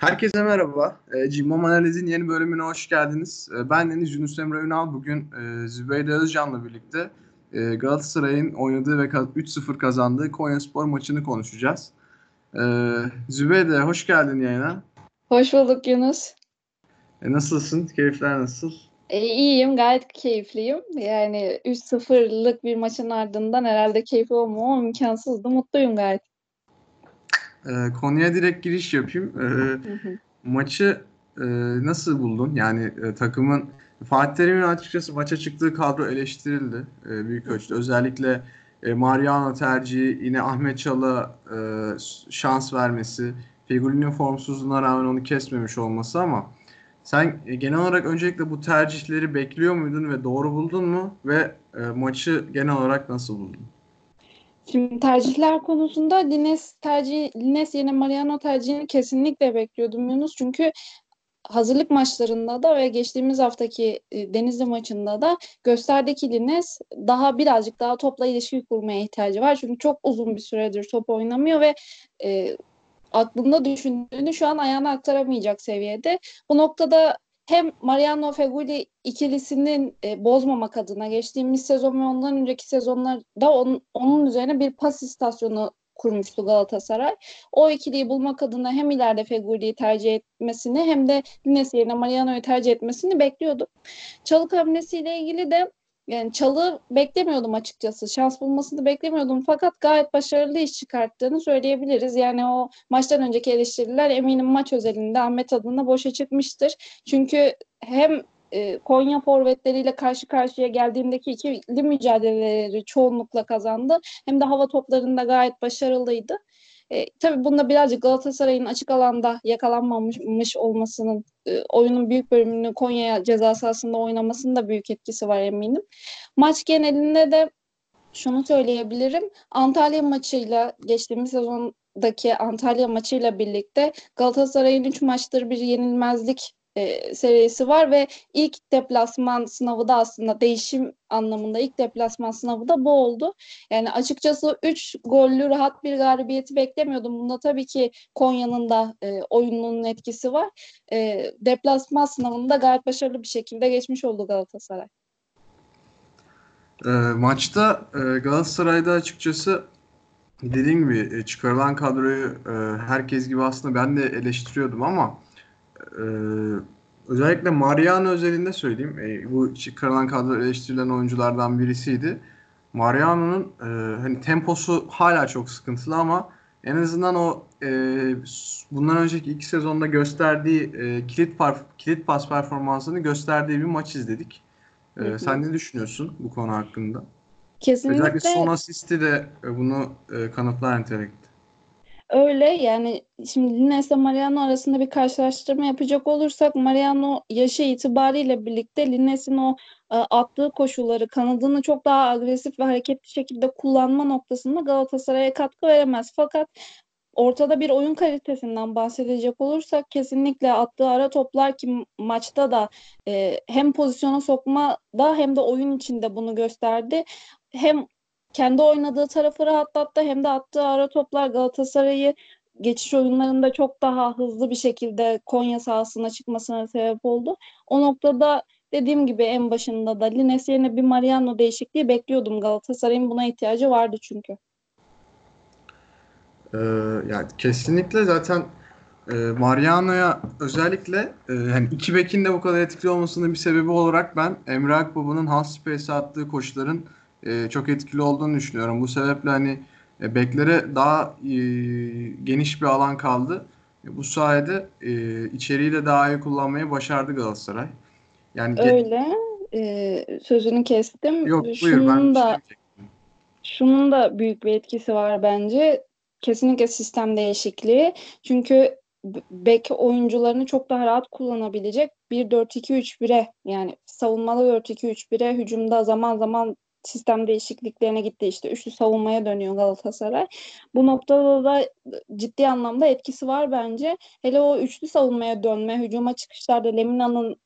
Herkese merhaba. E, Cimbom Analiz'in yeni bölümüne hoş geldiniz. E, ben Deniz Yunus Emre Ünal. Bugün e, Zübeyde Özcan'la birlikte e, Galatasaray'ın oynadığı ve 3-0 kazandığı Konya Spor maçını konuşacağız. E, Zübeyde hoş geldin yayına. Hoş bulduk Yunus. E, nasılsın? Keyifler nasıl? E, iyiyim, gayet keyifliyim. Yani 3-0'lık bir maçın ardından herhalde keyifli olmam imkansızdı. Mutluyum gayet. E, konuya direkt giriş yapayım. E, maçı e, nasıl buldun? Yani e, takımın Fatih Terim'in açıkçası maça çıktığı kadro eleştirildi e, büyük ölçüde. Özellikle e, Mariano tercihi, yine Ahmet Çal'a e, şans vermesi, Fegüli'nin formsuzluğuna rağmen onu kesmemiş olması ama sen e, genel olarak öncelikle bu tercihleri bekliyor muydun ve doğru buldun mu? Ve e, maçı genel olarak nasıl buldun? Şimdi tercihler konusunda Lines tercih Lines yerine Mariano tercihini kesinlikle bekliyordum Yunus. Çünkü hazırlık maçlarında da ve geçtiğimiz haftaki e, Denizli maçında da gösterdi ki Lines daha birazcık daha topla ilişki kurmaya ihtiyacı var. Çünkü çok uzun bir süredir top oynamıyor ve e, aklında düşündüğünü şu an ayağına aktaramayacak seviyede. Bu noktada hem Mariano Feguli ikilisinin e, bozmamak adına geçtiğimiz sezon ve ondan önceki sezonlarda on, onun üzerine bir pas istasyonu kurmuştu Galatasaray. O ikiliyi bulmak adına hem ileride Feguli'yi tercih etmesini hem de Lines yerine Mariano'yu tercih etmesini bekliyordum. Çalık hamlesiyle ilgili de yani Çalı beklemiyordum açıkçası. Şans bulmasını beklemiyordum fakat gayet başarılı iş çıkarttığını söyleyebiliriz. Yani o maçtan önceki eleştiriler eminim maç özelinde Ahmet adına boşa çıkmıştır. Çünkü hem e, Konya forvetleriyle karşı karşıya geldiğindeki ikili mücadeleleri çoğunlukla kazandı. Hem de hava toplarında gayet başarılıydı. E, tabii bunda birazcık Galatasaray'ın açık alanda yakalanmamış olmasının e, oyunun büyük bölümünü Konya ceza sahasında oynamasının da büyük etkisi var eminim. Maç genelinde de şunu söyleyebilirim. Antalya maçıyla geçtiğimiz sezondaki Antalya maçıyla birlikte Galatasaray'ın 3 maçtır bir yenilmezlik e, serisi var ve ilk deplasman sınavı da aslında değişim anlamında ilk deplasman sınavı da bu oldu. Yani açıkçası 3 gollü rahat bir galibiyeti beklemiyordum. Bunda tabii ki Konya'nın da e, oyununun etkisi var. E, deplasman sınavında gayet başarılı bir şekilde geçmiş oldu Galatasaray. E, maçta e, Galatasaray'da açıkçası dediğim gibi e, çıkarılan kadroyu e, herkes gibi aslında ben de eleştiriyordum ama e, özellikle Mariano özelinde söyleyeyim. E, bu çıkarılan kadro eleştirilen oyunculardan birisiydi. Mariano'nun e, hani temposu hala çok sıkıntılı ama en azından o e, bundan önceki iki sezonda gösterdiği e, kilit par, kilit pas performansını gösterdiği bir maç izledik. E, sen ne düşünüyorsun bu konu hakkında? Kesinlikle. Özellikle son asisti de e, bunu e, kanıtlar nitelikte. Öyle yani şimdi Lines ile Mariano arasında bir karşılaştırma yapacak olursak Mariano yaşı itibariyle birlikte Lines'in o e, attığı koşulları kanadını çok daha agresif ve hareketli şekilde kullanma noktasında Galatasaray'a katkı veremez. Fakat ortada bir oyun kalitesinden bahsedecek olursak kesinlikle attığı ara toplar ki maçta da e, hem pozisyona sokma da hem de oyun içinde bunu gösterdi. Hem kendi oynadığı tarafı rahatlattı hem de attığı ara toplar Galatasaray'ı geçiş oyunlarında çok daha hızlı bir şekilde Konya sahasına çıkmasına sebep oldu. O noktada dediğim gibi en başında da Lines yerine bir Mariano değişikliği bekliyordum. Galatasaray'ın buna ihtiyacı vardı çünkü. Ee, yani kesinlikle zaten e, Mariano'ya özellikle e, hani iki bekin de bu kadar etkili olmasının bir sebebi olarak ben Emre Akbaba'nın half space'e attığı koşuların e, çok etkili olduğunu düşünüyorum. Bu sebeple hani e, beklere daha e, geniş bir alan kaldı. E, bu sayede e, içeriği de daha iyi kullanmayı başardı Galatasaray. Yani öyle. E, sözünü kestim. Yok buyur şunun ben da, şey şunun da büyük bir etkisi var bence. Kesinlikle sistem değişikliği. Çünkü bek oyuncularını çok daha rahat kullanabilecek 1-4-2-3-1'e yani savunmada 4-2-3-1'e hücumda zaman zaman sistem değişikliklerine gitti işte üçlü savunmaya dönüyor Galatasaray. Bu noktada da ciddi anlamda etkisi var bence. Hele o üçlü savunmaya dönme, hücuma çıkışlarda Lemina'nın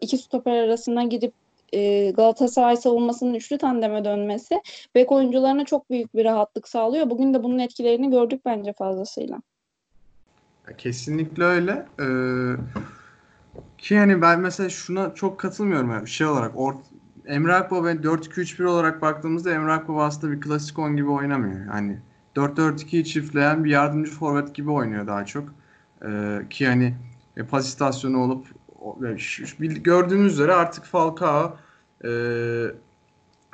iki stoper arasına gidip e, Galatasaray savunmasının üçlü tandeme dönmesi bek oyuncularına çok büyük bir rahatlık sağlıyor. Bugün de bunun etkilerini gördük bence fazlasıyla. Kesinlikle öyle. Ee, ki yani ben mesela şuna çok katılmıyorum yani şey olarak or Emre Akbaba 4-2-3-1 olarak baktığımızda Emre Akbaba aslında bir klasik 10 gibi oynamıyor. Yani 4-4-2'yi çiftleyen bir yardımcı forvet gibi oynuyor daha çok. Ee, ki hani e, pas istasyonu olup gördüğünüz üzere artık Falcao e,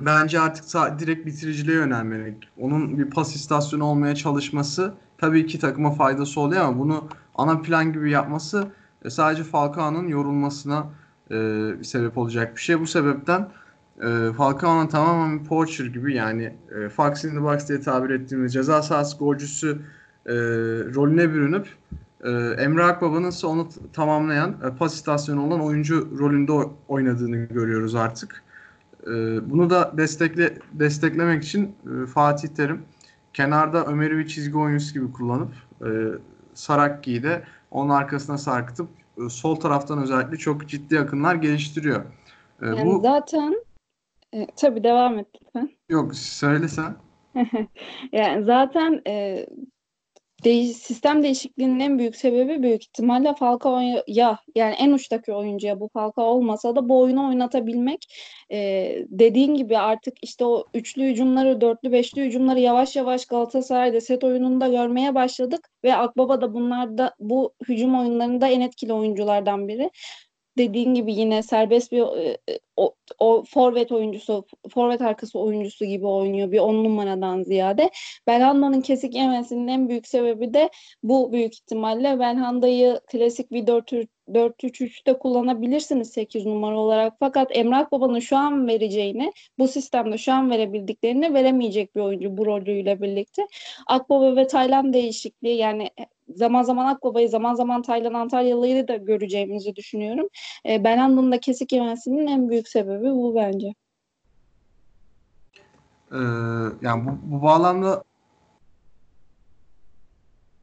bence artık direkt bitiriciliğe yönelmeli. Onun bir pas istasyonu olmaya çalışması tabii ki takıma faydası oluyor ama bunu ana plan gibi yapması e, sadece Falcao'nun yorulmasına e, sebep olacak bir şey. Bu sebepten e, Falcao'nun tamamen poacher gibi yani e, Fox in the Box diye tabir ettiğimiz ceza sahası golcüsü e, rolüne bürünüp e, Emre Akbaba'nın ise onu tamamlayan e, pas istasyonu olan oyuncu rolünde oynadığını görüyoruz artık. E, bunu da destekle desteklemek için e, Fatih Terim kenarda Ömer'i bir çizgi oyuncusu gibi kullanıp e, Sarakki'yi de onun arkasına sarkıtıp sol taraftan özellikle çok ciddi akınlar geliştiriyor. E, yani bu zaten e, tabii devam et lütfen. Yok söyle sen. yani zaten e, değiş, sistem değişikliğinin en büyük sebebi büyük ihtimalle Falcao'ya yani en uçtaki oyuncuya bu Falcao olmasa da bu oyunu oynatabilmek. E, dediğin gibi artık işte o üçlü hücumları dörtlü beşli hücumları yavaş yavaş Galatasaray'da set oyununda görmeye başladık ve Akbaba da bunlarda bu hücum oyunlarında en etkili oyunculardan biri dediğin gibi yine serbest bir e, e, o, o forvet oyuncusu, forvet arkası oyuncusu gibi oynuyor bir on numaradan ziyade. Belhanda'nın kesik yemesinin en büyük sebebi de bu büyük ihtimalle. Belhanda'yı klasik bir 4-3-3'te kullanabilirsiniz 8 numara olarak. Fakat Emrah Baba'nın şu an vereceğini, bu sistemde şu an verebildiklerini veremeyecek bir oyuncu bu rolüyle birlikte. Akbaba ve Taylan değişikliği yani zaman zaman Akbaba'yı zaman zaman Taylan Antalyalı'yı da göreceğimizi düşünüyorum. E, Belhanda'nın da kesik yemesinin en büyük sebebi bu bence. Ee, yani bu, bu bağlamda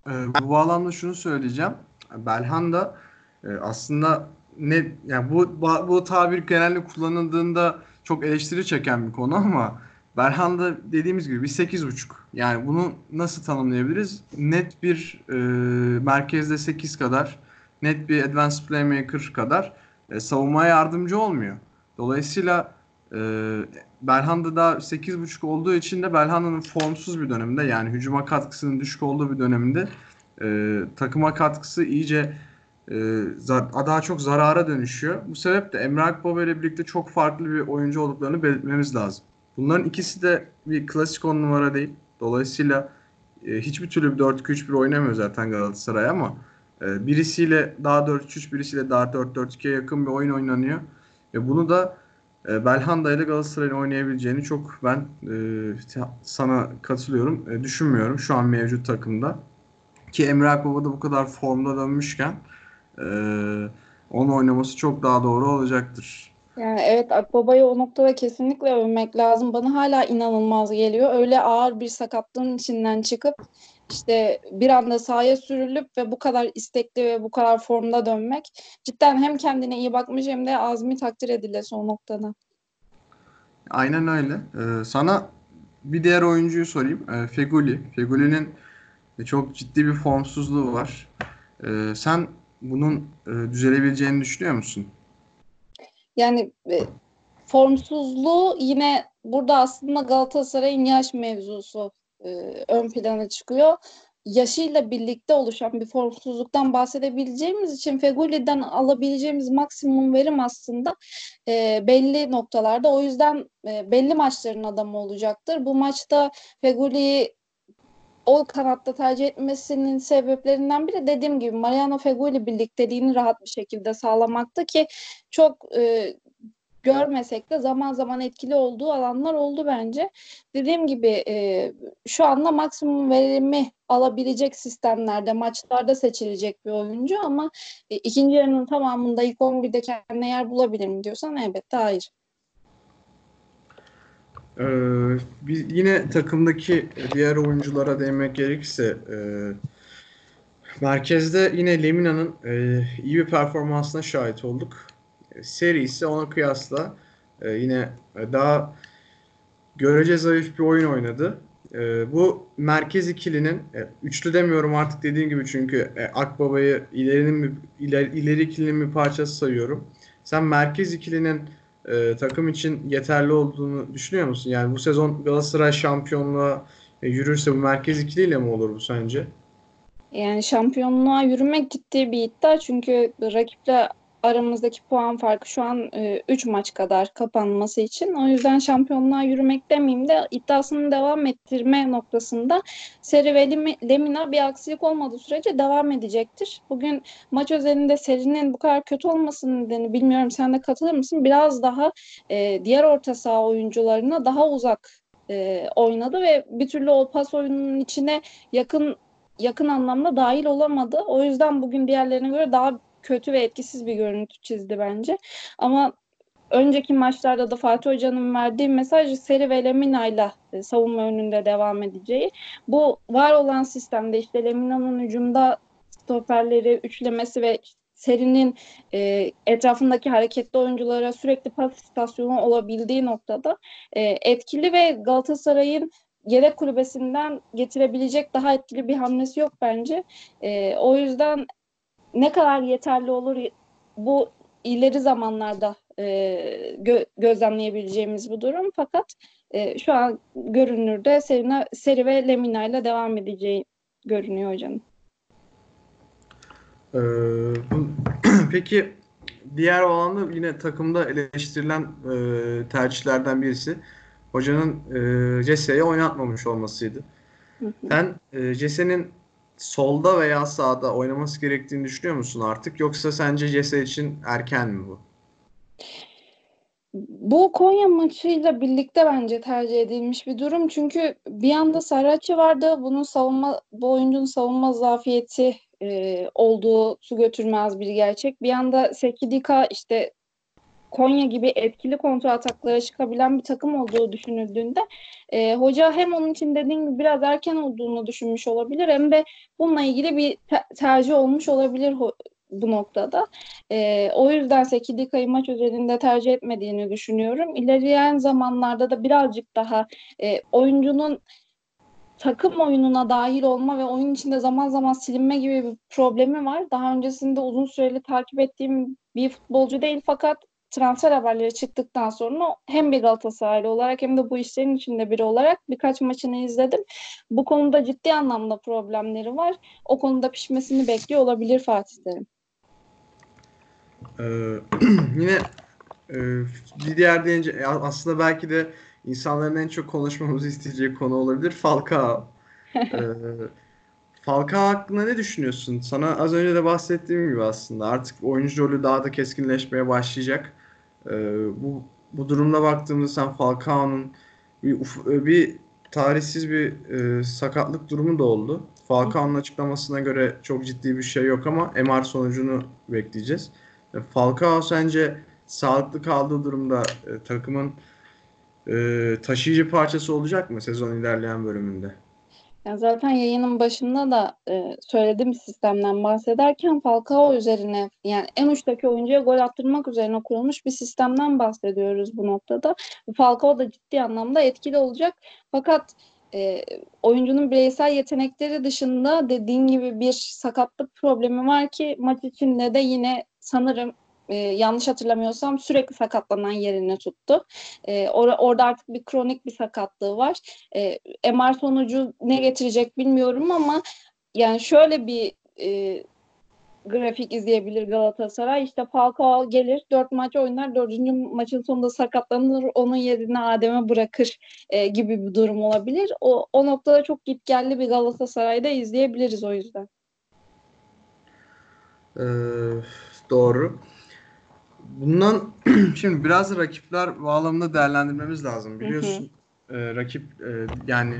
e, bu bağlamda şunu söyleyeceğim. Belhanda e, aslında ne yani bu bu tabir genelde kullanıldığında çok eleştiri çeken bir konu ama Belhanda dediğimiz gibi bir 8.5. Yani bunu nasıl tanımlayabiliriz? Net bir e, merkezde 8 kadar, net bir advanced playmaker kadar e, savunmaya yardımcı olmuyor. Dolayısıyla e, Belhanda da 8.5 olduğu için de Belhanda'nın formsuz bir döneminde yani hücuma katkısının düşük olduğu bir döneminde e, takıma katkısı iyice e, daha çok zarara dönüşüyor. Bu sebeple Emre Akbaba ile birlikte çok farklı bir oyuncu olduklarını belirtmemiz lazım. Bunların ikisi de bir klasik on numara değil. Dolayısıyla e, hiçbir türlü bir 4-2-3-1 oynamıyor zaten Galatasaray ama e, birisiyle daha 4-3-3 birisiyle daha 4-4-2'ye yakın bir oyun oynanıyor. Ve bunu da e, Belhanda ile Galatasaray'ın oynayabileceğini çok ben e, sana katılıyorum. E, düşünmüyorum şu an mevcut takımda. Ki Emre Akbaba da bu kadar formda dönmüşken e, onun oynaması çok daha doğru olacaktır. Yani evet Akbaba'yı o noktada kesinlikle övmek lazım. Bana hala inanılmaz geliyor. Öyle ağır bir sakatlığın içinden çıkıp işte bir anda sahaya sürülüp ve bu kadar istekli ve bu kadar formda dönmek cidden hem kendine iyi bakmış hem de azmi takdir edilesi o noktada. Aynen öyle. Ee, sana bir diğer oyuncuyu sorayım. Ee, Feguli. Feguli'nin çok ciddi bir formsuzluğu var. Ee, sen bunun e, düzelebileceğini düşünüyor musun? Yani e, formsuzluğu yine burada aslında Galatasaray'ın yaş mevzusu e, ön plana çıkıyor. Yaşıyla birlikte oluşan bir formsuzluktan bahsedebileceğimiz için Feguli'den alabileceğimiz maksimum verim aslında e, belli noktalarda. O yüzden e, belli maçların adamı olacaktır. Bu maçta Feguli'yi o kanatta tercih etmesinin sebeplerinden biri dediğim gibi Mariano Feguli birlikteliğini rahat bir şekilde sağlamaktı ki çok e, görmesek de zaman zaman etkili olduğu alanlar oldu bence. Dediğim gibi e, şu anda maksimum verimi alabilecek sistemlerde, maçlarda seçilecek bir oyuncu ama e, ikinci yarının tamamında ilk 11'de kendine yer bulabilir mi diyorsan elbette hayır. Ee, biz yine takımdaki diğer oyunculara değinmek gerekirse e, merkezde yine Lemina'nın e, iyi bir performansına şahit olduk. E, seri ise ona kıyasla e, yine daha görece zayıf bir oyun oynadı. e, bu merkez ikilinin e, üçlü demiyorum artık dediğim gibi çünkü e, Akbaba'yı ilerinin ileri, ileri ikilinin bir parçası sayıyorum. Sen merkez ikilinin e, takım için yeterli olduğunu düşünüyor musun? Yani bu sezon Galatasaray şampiyonluğa e, yürürse bu merkez ikiliyle mi olur bu sence? Yani şampiyonluğa yürümek ciddi bir iddia çünkü rakiple aramızdaki puan farkı şu an 3 e, maç kadar kapanması için. O yüzden şampiyonluğa yürümek demeyeyim de iddiasını devam ettirme noktasında Seri ve Lemina bir aksilik olmadığı sürece devam edecektir. Bugün maç özelinde serinin bu kadar kötü olmasının nedeni bilmiyorum sen de katılır mısın? Biraz daha e, diğer orta saha oyuncularına daha uzak e, oynadı ve bir türlü o pas oyununun içine yakın yakın anlamda dahil olamadı. O yüzden bugün diğerlerine göre daha kötü ve etkisiz bir görüntü çizdi bence. Ama önceki maçlarda da Fatih Hoca'nın verdiği mesaj Seri ve Lemina ile savunma önünde devam edeceği. Bu var olan sistemde işte Lemina'nın hücumda stoperleri üçlemesi ve serinin e, etrafındaki hareketli oyunculara sürekli pas olabildiği noktada e, etkili ve Galatasaray'ın yedek kulübesinden getirebilecek daha etkili bir hamlesi yok bence. E, o yüzden ne kadar yeterli olur bu ileri zamanlarda e, gö- gözlemleyebileceğimiz bu durum. Fakat e, şu an görünürde Serina, Seri ve Lemina ile devam edeceği görünüyor hocam. Ee, peki diğer alanda yine takımda eleştirilen e, tercihlerden birisi hocanın e, Jesse'yi oynatmamış olmasıydı. Sen e, Jesse'nin solda veya sağda oynaması gerektiğini düşünüyor musun artık? Yoksa sence Cese için erken mi bu? Bu Konya maçıyla birlikte bence tercih edilmiş bir durum. Çünkü bir anda Saracchi vardı. Bunun savunma, bu oyuncunun savunma zafiyeti e, olduğu su götürmez bir gerçek. Bir anda Sekidika işte Konya gibi etkili kontrol ataklara çıkabilen bir takım olduğu düşünüldüğünde e, hoca hem onun için dediğim gibi biraz erken olduğunu düşünmüş olabilir hem de bununla ilgili bir te- tercih olmuş olabilir bu noktada. E, o yüzden Sekidika'yı maç üzerinde tercih etmediğini düşünüyorum. İlerleyen zamanlarda da birazcık daha e, oyuncunun takım oyununa dahil olma ve oyun içinde zaman zaman silinme gibi bir problemi var. Daha öncesinde uzun süreli takip ettiğim bir futbolcu değil fakat transfer haberleri çıktıktan sonra hem bir Galatasaraylı olarak hem de bu işlerin içinde biri olarak birkaç maçını izledim. Bu konuda ciddi anlamda problemleri var. O konuda pişmesini bekliyor olabilir Fatih Terim. Ee, yine e, bir diğer deyince aslında belki de insanların en çok konuşmamızı isteyecek konu olabilir Falcao. ee, Falcao hakkında ne düşünüyorsun? Sana az önce de bahsettiğim gibi aslında artık oyuncu rolü daha da keskinleşmeye başlayacak. Ee, bu bu durumda baktığımızda sen Falcao'nun bir, bir tarihsiz bir e, sakatlık durumu da oldu. Falcao'nun açıklamasına göre çok ciddi bir şey yok ama MR sonucunu bekleyeceğiz. E, Falcao sence sağlıklı kaldığı durumda e, takımın e, taşıyıcı parçası olacak mı sezon ilerleyen bölümünde? Yani zaten yayının başında da e, söylediğim sistemden bahsederken Falcao üzerine yani en uçtaki oyuncuya gol attırmak üzerine kurulmuş bir sistemden bahsediyoruz bu noktada. Falcao da ciddi anlamda etkili olacak. Fakat e, oyuncunun bireysel yetenekleri dışında dediğin gibi bir sakatlık problemi var ki maç içinde de yine sanırım e, yanlış hatırlamıyorsam sürekli sakatlanan yerini tuttu. E, or- orada artık bir kronik bir sakatlığı var. E, MR sonucu ne getirecek bilmiyorum ama yani şöyle bir e, grafik izleyebilir Galatasaray. İşte Falcao gelir, dört maç oynar, dördüncü maçın sonunda sakatlanır, onun yerine Adem'e bırakır e, gibi bir durum olabilir. O, o noktada çok gitgelli bir Galatasaray'da izleyebiliriz o yüzden. Ee, doğru. Bundan şimdi biraz rakipler bağlamında değerlendirmemiz lazım. Biliyorsun hı hı. E, rakip e, yani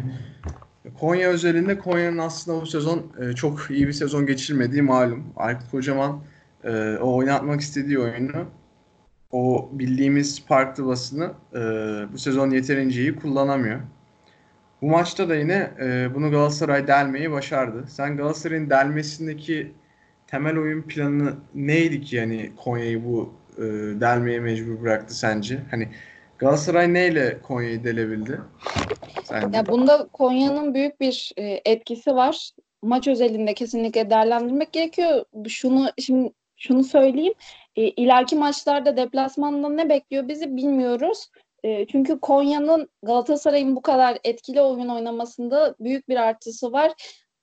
Konya özelinde Konya'nın aslında bu sezon e, çok iyi bir sezon geçirmediği malum. Aykut Kocaman e, o oynatmak istediği oyunu o bildiğimiz park basını e, bu sezon yeterince iyi kullanamıyor. Bu maçta da yine e, bunu Galatasaray delmeyi başardı. Sen Galatasaray'ın delmesindeki temel oyun planı neydi ki yani Konya'yı bu e, delmeye mecbur bıraktı sence? Hani Galatasaray neyle Konya'yı delebildi? Sence? Ya bunda Konya'nın büyük bir e, etkisi var. Maç özelinde kesinlikle değerlendirmek gerekiyor. Şunu şimdi şunu söyleyeyim. E, ileriki maçlarda deplasmanda ne bekliyor bizi bilmiyoruz. E, çünkü Konya'nın Galatasaray'ın bu kadar etkili oyun oynamasında büyük bir artısı var.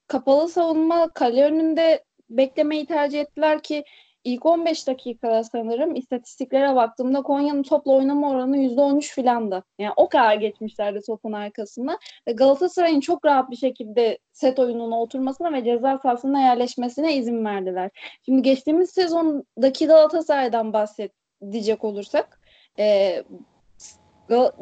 Kapalı savunma kale önünde beklemeyi tercih ettiler ki ilk 15 dakikada sanırım istatistiklere baktığımda Konya'nın topla oynama oranı %13 filandı. Yani o kadar geçmişlerdi topun arkasına. Galatasaray'ın çok rahat bir şekilde set oyununa oturmasına ve ceza sahasına yerleşmesine izin verdiler. Şimdi geçtiğimiz sezondaki Galatasaray'dan bahsedecek olursak e,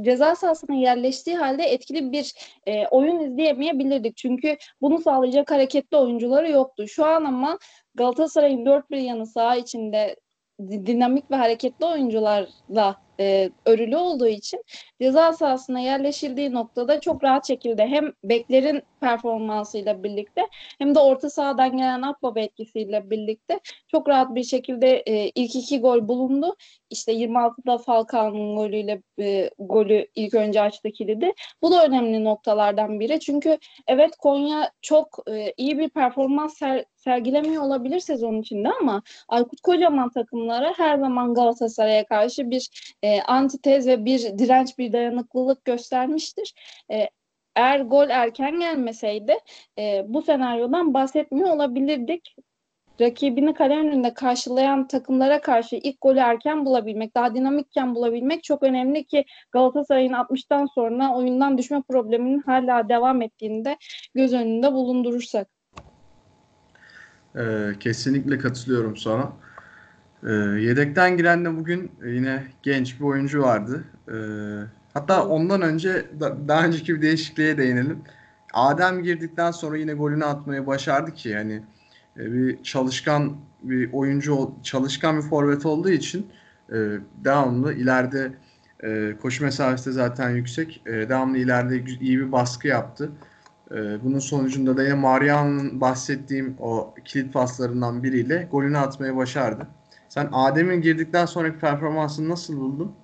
ceza sahasına yerleştiği halde etkili bir e, oyun izleyemeyebilirdik. Çünkü bunu sağlayacak hareketli oyuncuları yoktu. Şu an ama Galatasaray'ın dört bir yanı saha içinde dinamik ve hareketli oyuncularla e, örülü olduğu için ceza sahasına yerleşildiği noktada çok rahat şekilde hem beklerin performansıyla birlikte hem de orta sahadan gelen Akbaba etkisiyle birlikte çok rahat bir şekilde e, ilk iki gol bulundu. İşte 26'da Falcao'nun golüyle e, golü ilk önce açtı kilidi. Bu da önemli noktalardan biri. Çünkü evet Konya çok e, iyi bir performans ser, sergilemiyor olabilir sezon içinde ama Aykut Kocaman takımları her zaman Galatasaray'a karşı bir e, antitez ve bir direnç, bir dayanıklılık göstermiştir. E, eğer gol erken gelmeseydi e, bu senaryodan bahsetmiyor olabilirdik. Rakibini kale önünde karşılayan takımlara karşı ilk golü erken bulabilmek, daha dinamikken bulabilmek çok önemli ki Galatasaray'ın 60'tan sonra oyundan düşme probleminin hala devam ettiğinde göz önünde bulundurursak. Ee, kesinlikle katılıyorum sana. Ee, yedekten giren de bugün yine genç bir oyuncu vardı. Ee, hatta ondan önce da, daha önceki bir değişikliğe değinelim. Adem girdikten sonra yine golünü atmayı başardı ki yani e, bir çalışkan bir oyuncu, çalışkan bir forvet olduğu için e, devamlı ileride e, koşu mesafesi de zaten yüksek. E, devamlı ileride iyi bir baskı yaptı. E, bunun sonucunda da yine Mariano'nun bahsettiğim o kilit paslarından biriyle golünü atmayı başardı. Sen Adem'in girdikten sonraki performansını nasıl buldun?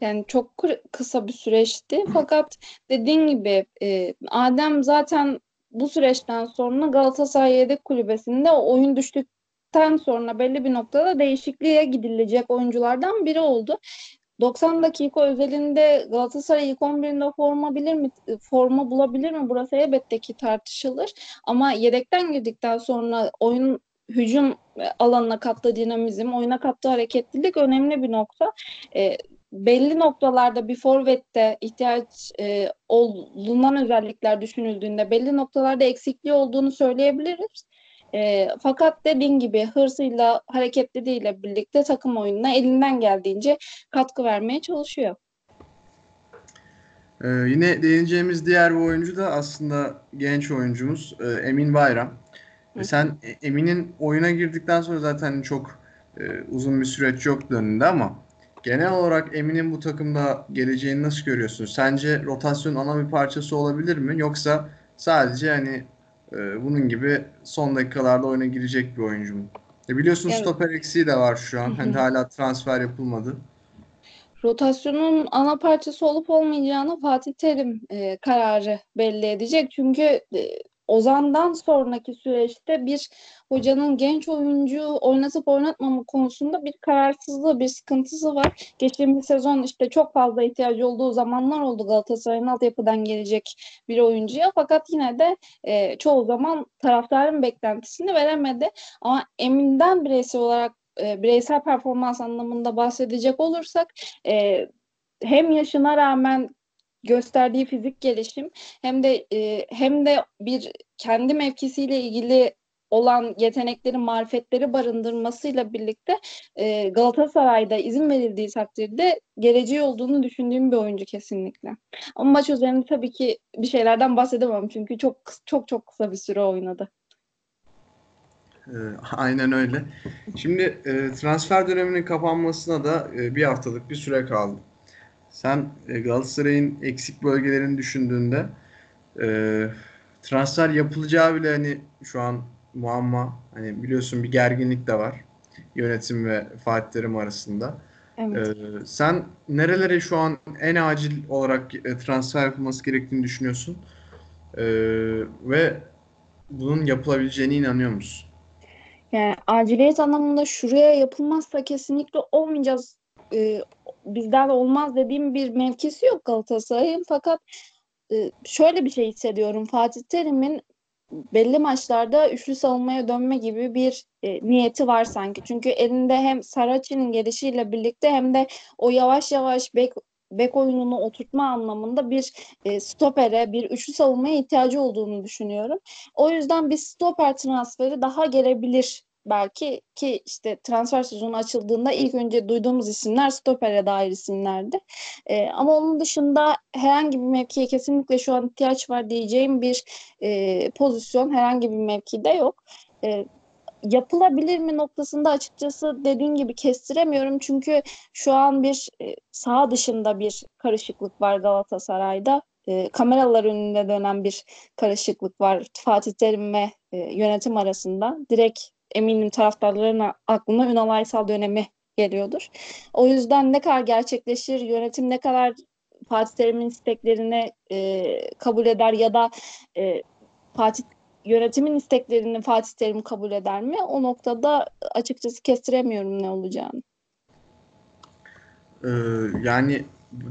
Yani çok kısa bir süreçti. Fakat dediğin gibi e, Adem zaten bu süreçten sonra Galatasaray Yedek Kulübesi'nde oyun düştükten sonra belli bir noktada değişikliğe gidilecek oyunculardan biri oldu. 90 dakika özelinde Galatasaray ilk 11'inde forma bilir mi forma bulabilir mi? Burası elbette ki tartışılır. Ama yedekten girdikten sonra oyun hücum alanına kattığı dinamizm, oyuna kattığı hareketlilik önemli bir nokta. E, belli noktalarda bir forvette ihtiyaç e, olunan özellikler düşünüldüğünde belli noktalarda eksikliği olduğunu söyleyebiliriz. E, fakat dediğin gibi hırsıyla, hareketliliğiyle birlikte takım oyununa elinden geldiğince katkı vermeye çalışıyor. Ee, yine değineceğimiz diğer bir oyuncu da aslında genç oyuncumuz e, Emin Bayram. Hı. Sen e, Emin'in oyuna girdikten sonra zaten çok e, uzun bir süreç yoktu önünde ama genel olarak Emin'in bu takımda geleceğini nasıl görüyorsun? Sence rotasyon ana bir parçası olabilir mi? Yoksa sadece hani e, bunun gibi son dakikalarda oyuna girecek bir oyuncu mu? E biliyorsun evet. stoper eksiği de var şu an. Hani hala transfer yapılmadı. Rotasyonun ana parçası olup olmayacağını Fatih Terim e, kararı belli edecek. Çünkü e, Ozan'dan sonraki süreçte bir hocanın genç oyuncu oynatıp oynatmama konusunda bir kararsızlığı, bir sıkıntısı var. Geçtiğimiz sezon işte çok fazla ihtiyacı olduğu zamanlar oldu Galatasaray'ın altyapıdan gelecek bir oyuncuya. Fakat yine de e, çoğu zaman taraftarın beklentisini veremedi. Ama Emin'den bireysel olarak e, bireysel performans anlamında bahsedecek olursak e, hem yaşına rağmen gösterdiği fizik gelişim hem de e, hem de bir kendi mevkisiyle ilgili olan yetenekleri, marifetleri barındırmasıyla birlikte e, Galatasaray'da izin verildiği takdirde geleceği olduğunu düşündüğüm bir oyuncu kesinlikle. Ama maç üzerinde tabii ki bir şeylerden bahsedemem çünkü çok çok çok kısa bir süre oynadı. E, aynen öyle. Şimdi e, transfer döneminin kapanmasına da e, bir haftalık bir süre kaldı. Sen e, Galatasaray'ın eksik bölgelerini düşündüğünde e, transfer yapılacağı bile hani şu an muamma. Hani biliyorsun bir gerginlik de var. Yönetim ve Fatih Terim arasında. Evet. Ee, sen nerelere şu an en acil olarak e, transfer yapılması gerektiğini düşünüyorsun? Ee, ve bunun yapılabileceğine inanıyor musun? Yani aciliyet anlamında şuraya yapılmazsa kesinlikle olmayacağız. e, bizden olmaz dediğim bir mevkisi yok Galatasaray'ın. Fakat e, şöyle bir şey hissediyorum. Fatih Terim'in belli maçlarda üçlü savunmaya dönme gibi bir e, niyeti var sanki. Çünkü elinde hem Saracchi'nin gelişiyle birlikte hem de o yavaş yavaş bek bek oyununu oturtma anlamında bir e, stopere, bir üçlü savunmaya ihtiyacı olduğunu düşünüyorum. O yüzden bir stoper transferi daha gelebilir belki ki işte transfer sezonu açıldığında ilk önce duyduğumuz isimler stopere dair isimlerdi. E, ama onun dışında herhangi bir mevkiye kesinlikle şu an ihtiyaç var diyeceğim bir e, pozisyon herhangi bir mevkide yok. E, yapılabilir mi noktasında açıkçası dediğin gibi kestiremiyorum. Çünkü şu an bir e, sağ dışında bir karışıklık var Galatasaray'da. E, kameralar önünde dönen bir karışıklık var Fatih Terim ve e, yönetim arasında. Direkt eminim taraftarların aklına Ünal Aysal dönemi geliyordur. O yüzden ne kadar gerçekleşir, yönetim ne kadar Fatih Terim'in isteklerini e, kabul eder ya da e, Fatih yönetimin isteklerini Fatih Terim kabul eder mi? O noktada açıkçası kestiremiyorum ne olacağını. Ee, yani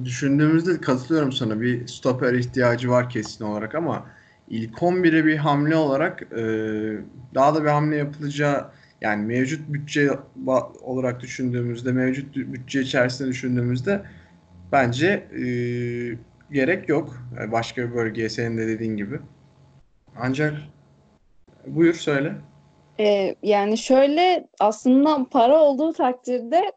düşündüğümüzde katılıyorum sana. Bir stoper ihtiyacı var kesin olarak ama ilk 11'e bir hamle olarak e, daha da bir hamle yapılacağı yani mevcut bütçe olarak düşündüğümüzde mevcut bütçe içerisinde düşündüğümüzde bence e, gerek yok. Başka bir bölgeye senin de dediğin gibi. Ancak buyur söyle. Ee, yani şöyle aslında para olduğu takdirde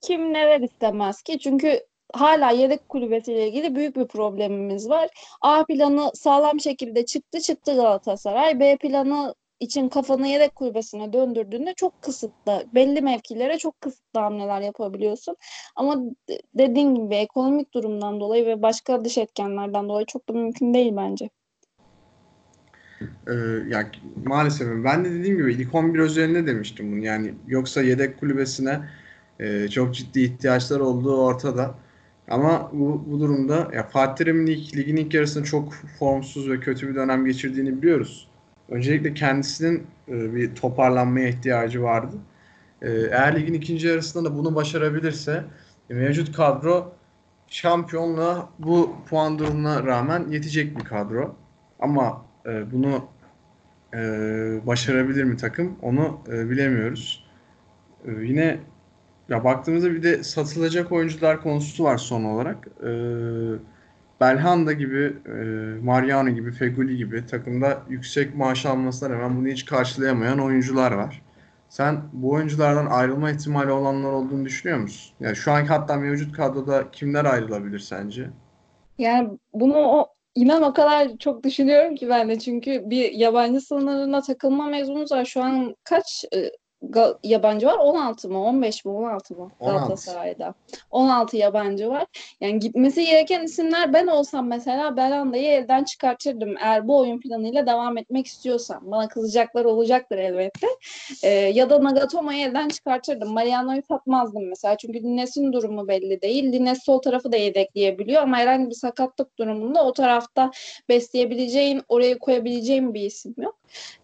kim neler istemez ki? Çünkü hala yedek kulübesiyle ilgili büyük bir problemimiz var. A planı sağlam şekilde çıktı çıktı Galatasaray. B planı için kafanı yedek kulübesine döndürdüğünde çok kısıtlı, belli mevkilere çok kısıtlı hamleler yapabiliyorsun. Ama dediğin gibi ekonomik durumdan dolayı ve başka dış etkenlerden dolayı çok da mümkün değil bence. Ee, yani maalesef ben de dediğim gibi ilk 11 özelinde demiştim bunu. Yani yoksa yedek kulübesine e, çok ciddi ihtiyaçlar olduğu ortada. Ama bu, bu durumda ya Fatih Terim'in ilk, ligin ilk yarısında çok formsuz ve kötü bir dönem geçirdiğini biliyoruz. Öncelikle kendisinin e, bir toparlanmaya ihtiyacı vardı. E, eğer ligin ikinci yarısında da bunu başarabilirse e, mevcut kadro şampiyonluğa bu puan durumuna rağmen yetecek bir kadro. Ama e, bunu e, başarabilir mi takım onu e, bilemiyoruz. E, yine ya baktığımızda bir de satılacak oyuncular konusu var son olarak. E, Belhanda gibi, e, Mariano gibi, Feguli gibi takımda yüksek maaş almasına rağmen bunu hiç karşılayamayan oyuncular var. Sen bu oyunculardan ayrılma ihtimali olanlar olduğunu düşünüyor musun? Yani şu anki hatta mevcut kadroda kimler ayrılabilir sence? Yani bunu o İnan o kadar çok düşünüyorum ki ben de çünkü bir yabancı sınırına takılma mevzumuz var. Şu an kaç e, yabancı var? 16 mı? 15 mi? 16 mı? 16. Galatasaray'da. 16 yabancı var. Yani gitmesi gereken isimler ben olsam mesela Belanda'yı elden çıkartırdım. Eğer bu oyun planıyla devam etmek istiyorsam. Bana kızacaklar olacaktır elbette. Ee, ya da Nagatomo'yu elden çıkartırdım. Mariano'yu satmazdım mesela. Çünkü Lines'in durumu belli değil. Lines sol tarafı da yedekleyebiliyor ama herhangi bir sakatlık durumunda o tarafta besleyebileceğin, oraya koyabileceğin bir isim yok.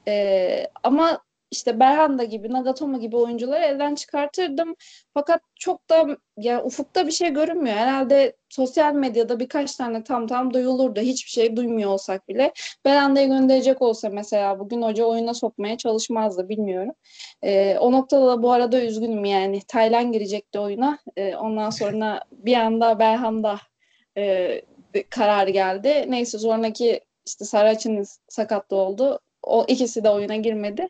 Ee, ama işte Berhanda gibi, Nagatomo gibi oyuncuları elden çıkartırdım. Fakat çok da ya ufukta bir şey görünmüyor. Herhalde sosyal medyada birkaç tane tam tam duyulurdu. Hiçbir şey duymuyor olsak bile. Berhanda'yı gönderecek olsa mesela bugün hoca oyuna sokmaya çalışmazdı bilmiyorum. Ee, o noktada da bu arada üzgünüm yani. Taylan girecekti oyuna. Ee, ondan sonra bir anda Berhanda e, karar geldi. Neyse sonraki işte Saraç'ın sakatlı oldu o ikisi de oyuna girmedi.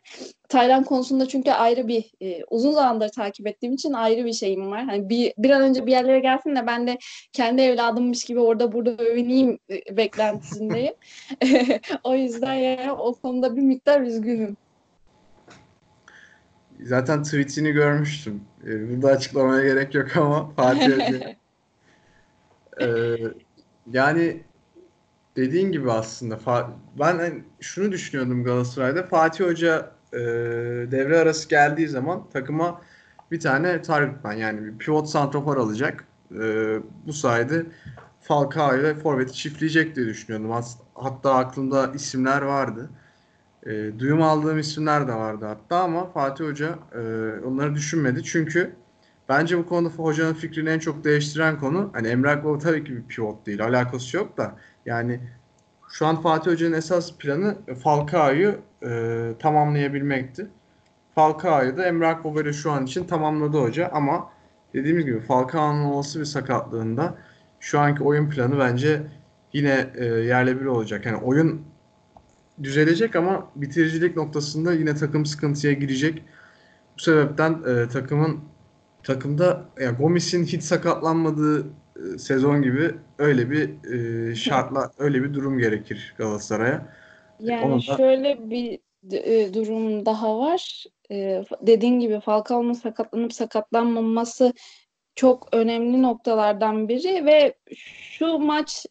Taylan konusunda çünkü ayrı bir e, uzun zamandır takip ettiğim için ayrı bir şeyim var. Hani bir bir an önce bir yerlere gelsin de ben de kendi evladımmış gibi orada burada övüneyim e, beklentisindeyim. o yüzden yani o konuda bir miktar üzgünüm. Zaten tweetini görmüştüm. E, burada açıklamaya gerek yok ama Fatih ee, yani dediğin gibi aslında ben hani şunu düşünüyordum Galatasaray'da Fatih Hoca e, devre arası geldiği zaman takıma bir tane target man yani bir pivot santrafor alacak. E, bu sayede Falcao ile Forvet'i çiftleyecek diye düşünüyordum. Hatta aklımda isimler vardı. E, duyum aldığım isimler de vardı hatta ama Fatih Hoca onları düşünmedi. Çünkü bence bu konuda hocanın fikrini en çok değiştiren konu hani Emre Akbaba tabii ki bir pivot değil. Alakası yok da yani şu an Fatih Hoca'nın esas planı Falcao'yu e, tamamlayabilmekti. Falcao'yu da Emre Akbaba ile şu an için tamamladı hoca ama dediğimiz gibi Falcao'nun olası bir sakatlığında şu anki oyun planı bence yine e, yerle bir olacak. Yani oyun düzelecek ama bitiricilik noktasında yine takım sıkıntıya girecek. Bu sebepten e, takımın takımda yani Gomis'in hiç sakatlanmadığı e, sezon gibi öyle bir e, şartla öyle bir durum gerekir Galatasaray'a. Yani da... şöyle bir e, durum daha var. E, dediğin gibi Falcao'nun sakatlanıp sakatlanmaması çok önemli noktalardan biri ve şu maç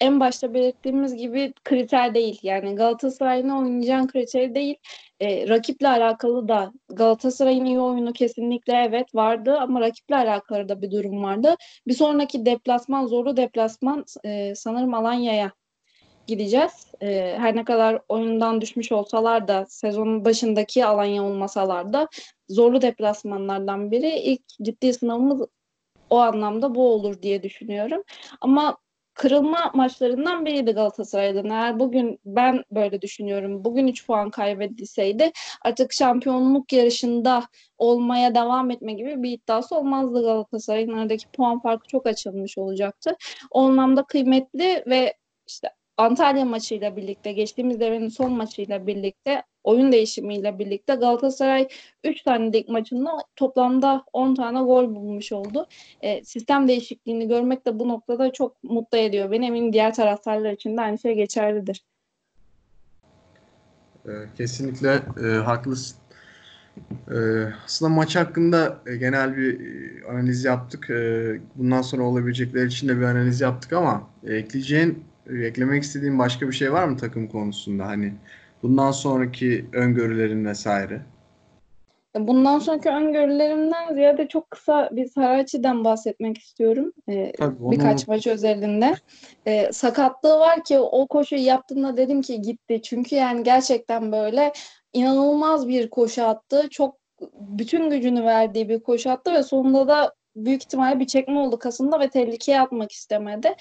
en başta belirttiğimiz gibi kriter değil. Yani Galatasaray'ın oynayacağın kriter değil. E, rakiple alakalı da Galatasaray'ın iyi oyunu kesinlikle evet vardı ama rakiple alakalı da bir durum vardı. Bir sonraki deplasman, zorlu deplasman e, sanırım Alanya'ya gideceğiz. E, her ne kadar oyundan düşmüş olsalar da sezonun başındaki Alanya olmasalar da zorlu deplasmanlardan biri. İlk ciddi sınavımız o anlamda bu olur diye düşünüyorum. Ama kırılma maçlarından biriydi Galatasaray'dan. Eğer bugün ben böyle düşünüyorum. Bugün 3 puan kaybedilseydi artık şampiyonluk yarışında olmaya devam etme gibi bir iddiası olmazdı Galatasaray'ın. Aradaki puan farkı çok açılmış olacaktı. O anlamda kıymetli ve işte Antalya maçıyla birlikte, geçtiğimiz devrenin son maçıyla birlikte, oyun değişimiyle birlikte Galatasaray 3 tane lig maçında toplamda 10 tane gol bulmuş oldu. E, sistem değişikliğini görmek de bu noktada çok mutlu ediyor. Beni eminim diğer taraftarlar için de aynı şey geçerlidir. E, kesinlikle e, haklısın. E, aslında maç hakkında e, genel bir e, analiz yaptık. E, bundan sonra olabilecekler için de bir analiz yaptık ama e, ekleyeceğin eklemek istediğin başka bir şey var mı takım konusunda? Hani bundan sonraki öngörülerin vesaire. Bundan sonraki öngörülerimden ziyade çok kısa bir Saraçi'den bahsetmek istiyorum. Ee, Tabii, onu... Birkaç maç özelinde. Ee, sakatlığı var ki o koşuyu yaptığında dedim ki gitti. Çünkü yani gerçekten böyle inanılmaz bir koşu attı. Çok bütün gücünü verdiği bir koşu attı ve sonunda da büyük ihtimalle bir çekme oldu kasında ve tehlikeye atmak istemedi.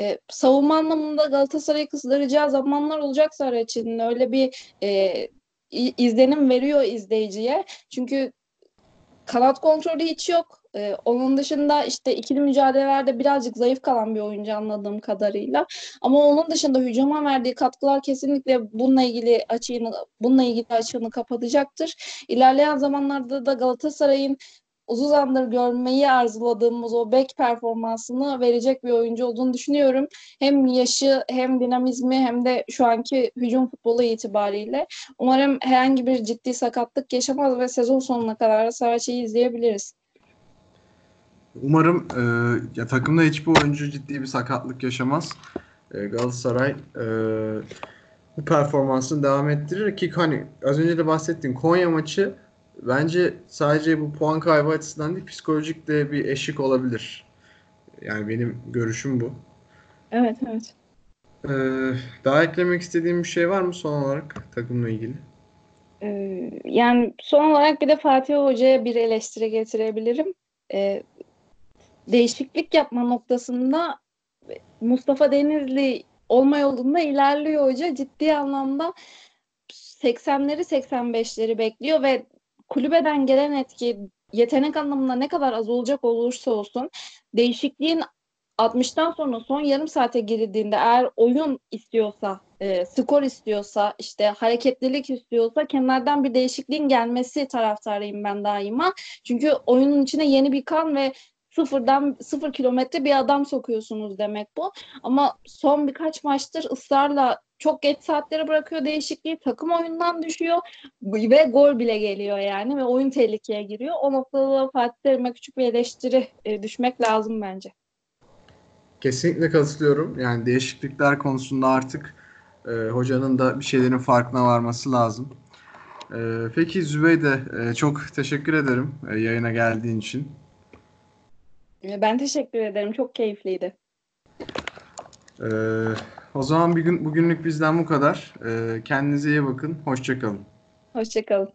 E, savunma anlamında Galatasaray'ı kızdıracağı zamanlar olacak Sarıçı'nın öyle bir e, izlenim veriyor izleyiciye. Çünkü kanat kontrolü hiç yok. Ee, onun dışında işte ikili mücadelelerde birazcık zayıf kalan bir oyuncu anladığım kadarıyla. Ama onun dışında hücuma verdiği katkılar kesinlikle bununla ilgili açığını bununla ilgili açığını kapatacaktır. İlerleyen zamanlarda da Galatasaray'ın uzun zamandır görmeyi arzuladığımız o back performansını verecek bir oyuncu olduğunu düşünüyorum. Hem yaşı hem dinamizmi hem de şu anki hücum futbolu itibariyle. Umarım herhangi bir ciddi sakatlık yaşamaz ve sezon sonuna kadar Saraç'ı izleyebiliriz. Umarım e, ya takımda hiçbir oyuncu ciddi bir sakatlık yaşamaz. E, Galatasaray e, bu performansını devam ettirir ki hani az önce de bahsettiğim Konya maçı bence sadece bu puan kaybı açısından değil psikolojik de bir eşik olabilir. Yani benim görüşüm bu. Evet evet. Ee, daha eklemek istediğim bir şey var mı son olarak takımla ilgili? Ee, yani son olarak bir de Fatih Hoca'ya bir eleştiri getirebilirim. Ee, değişiklik yapma noktasında Mustafa Denizli olma yolunda ilerliyor hoca. Ciddi anlamda 80'leri 85'leri bekliyor ve kulübeden gelen etki yetenek anlamında ne kadar az olacak olursa olsun değişikliğin 60'tan sonra son yarım saate girildiğinde eğer oyun istiyorsa, e, skor istiyorsa, işte hareketlilik istiyorsa kenardan bir değişikliğin gelmesi taraftarıyım ben daima. Çünkü oyunun içine yeni bir kan ve sıfırdan sıfır kilometre bir adam sokuyorsunuz demek bu. Ama son birkaç maçtır ısrarla çok geç saatlere bırakıyor değişikliği. Takım oyundan düşüyor ve gol bile geliyor yani ve oyun tehlikeye giriyor. O noktada da Fatih Terim'e küçük bir eleştiri e, düşmek lazım bence. Kesinlikle katılıyorum. Yani değişiklikler konusunda artık e, hocanın da bir şeylerin farkına varması lazım. Ee, peki Zübeyde e, çok teşekkür ederim e, yayına geldiğin için. E, Ben teşekkür ederim. Çok keyifliydi. Ee, o zaman bir gün bugünlük bizden bu kadar. Ee, kendinize iyi bakın. Hoşça kalın. Hoşçakalın.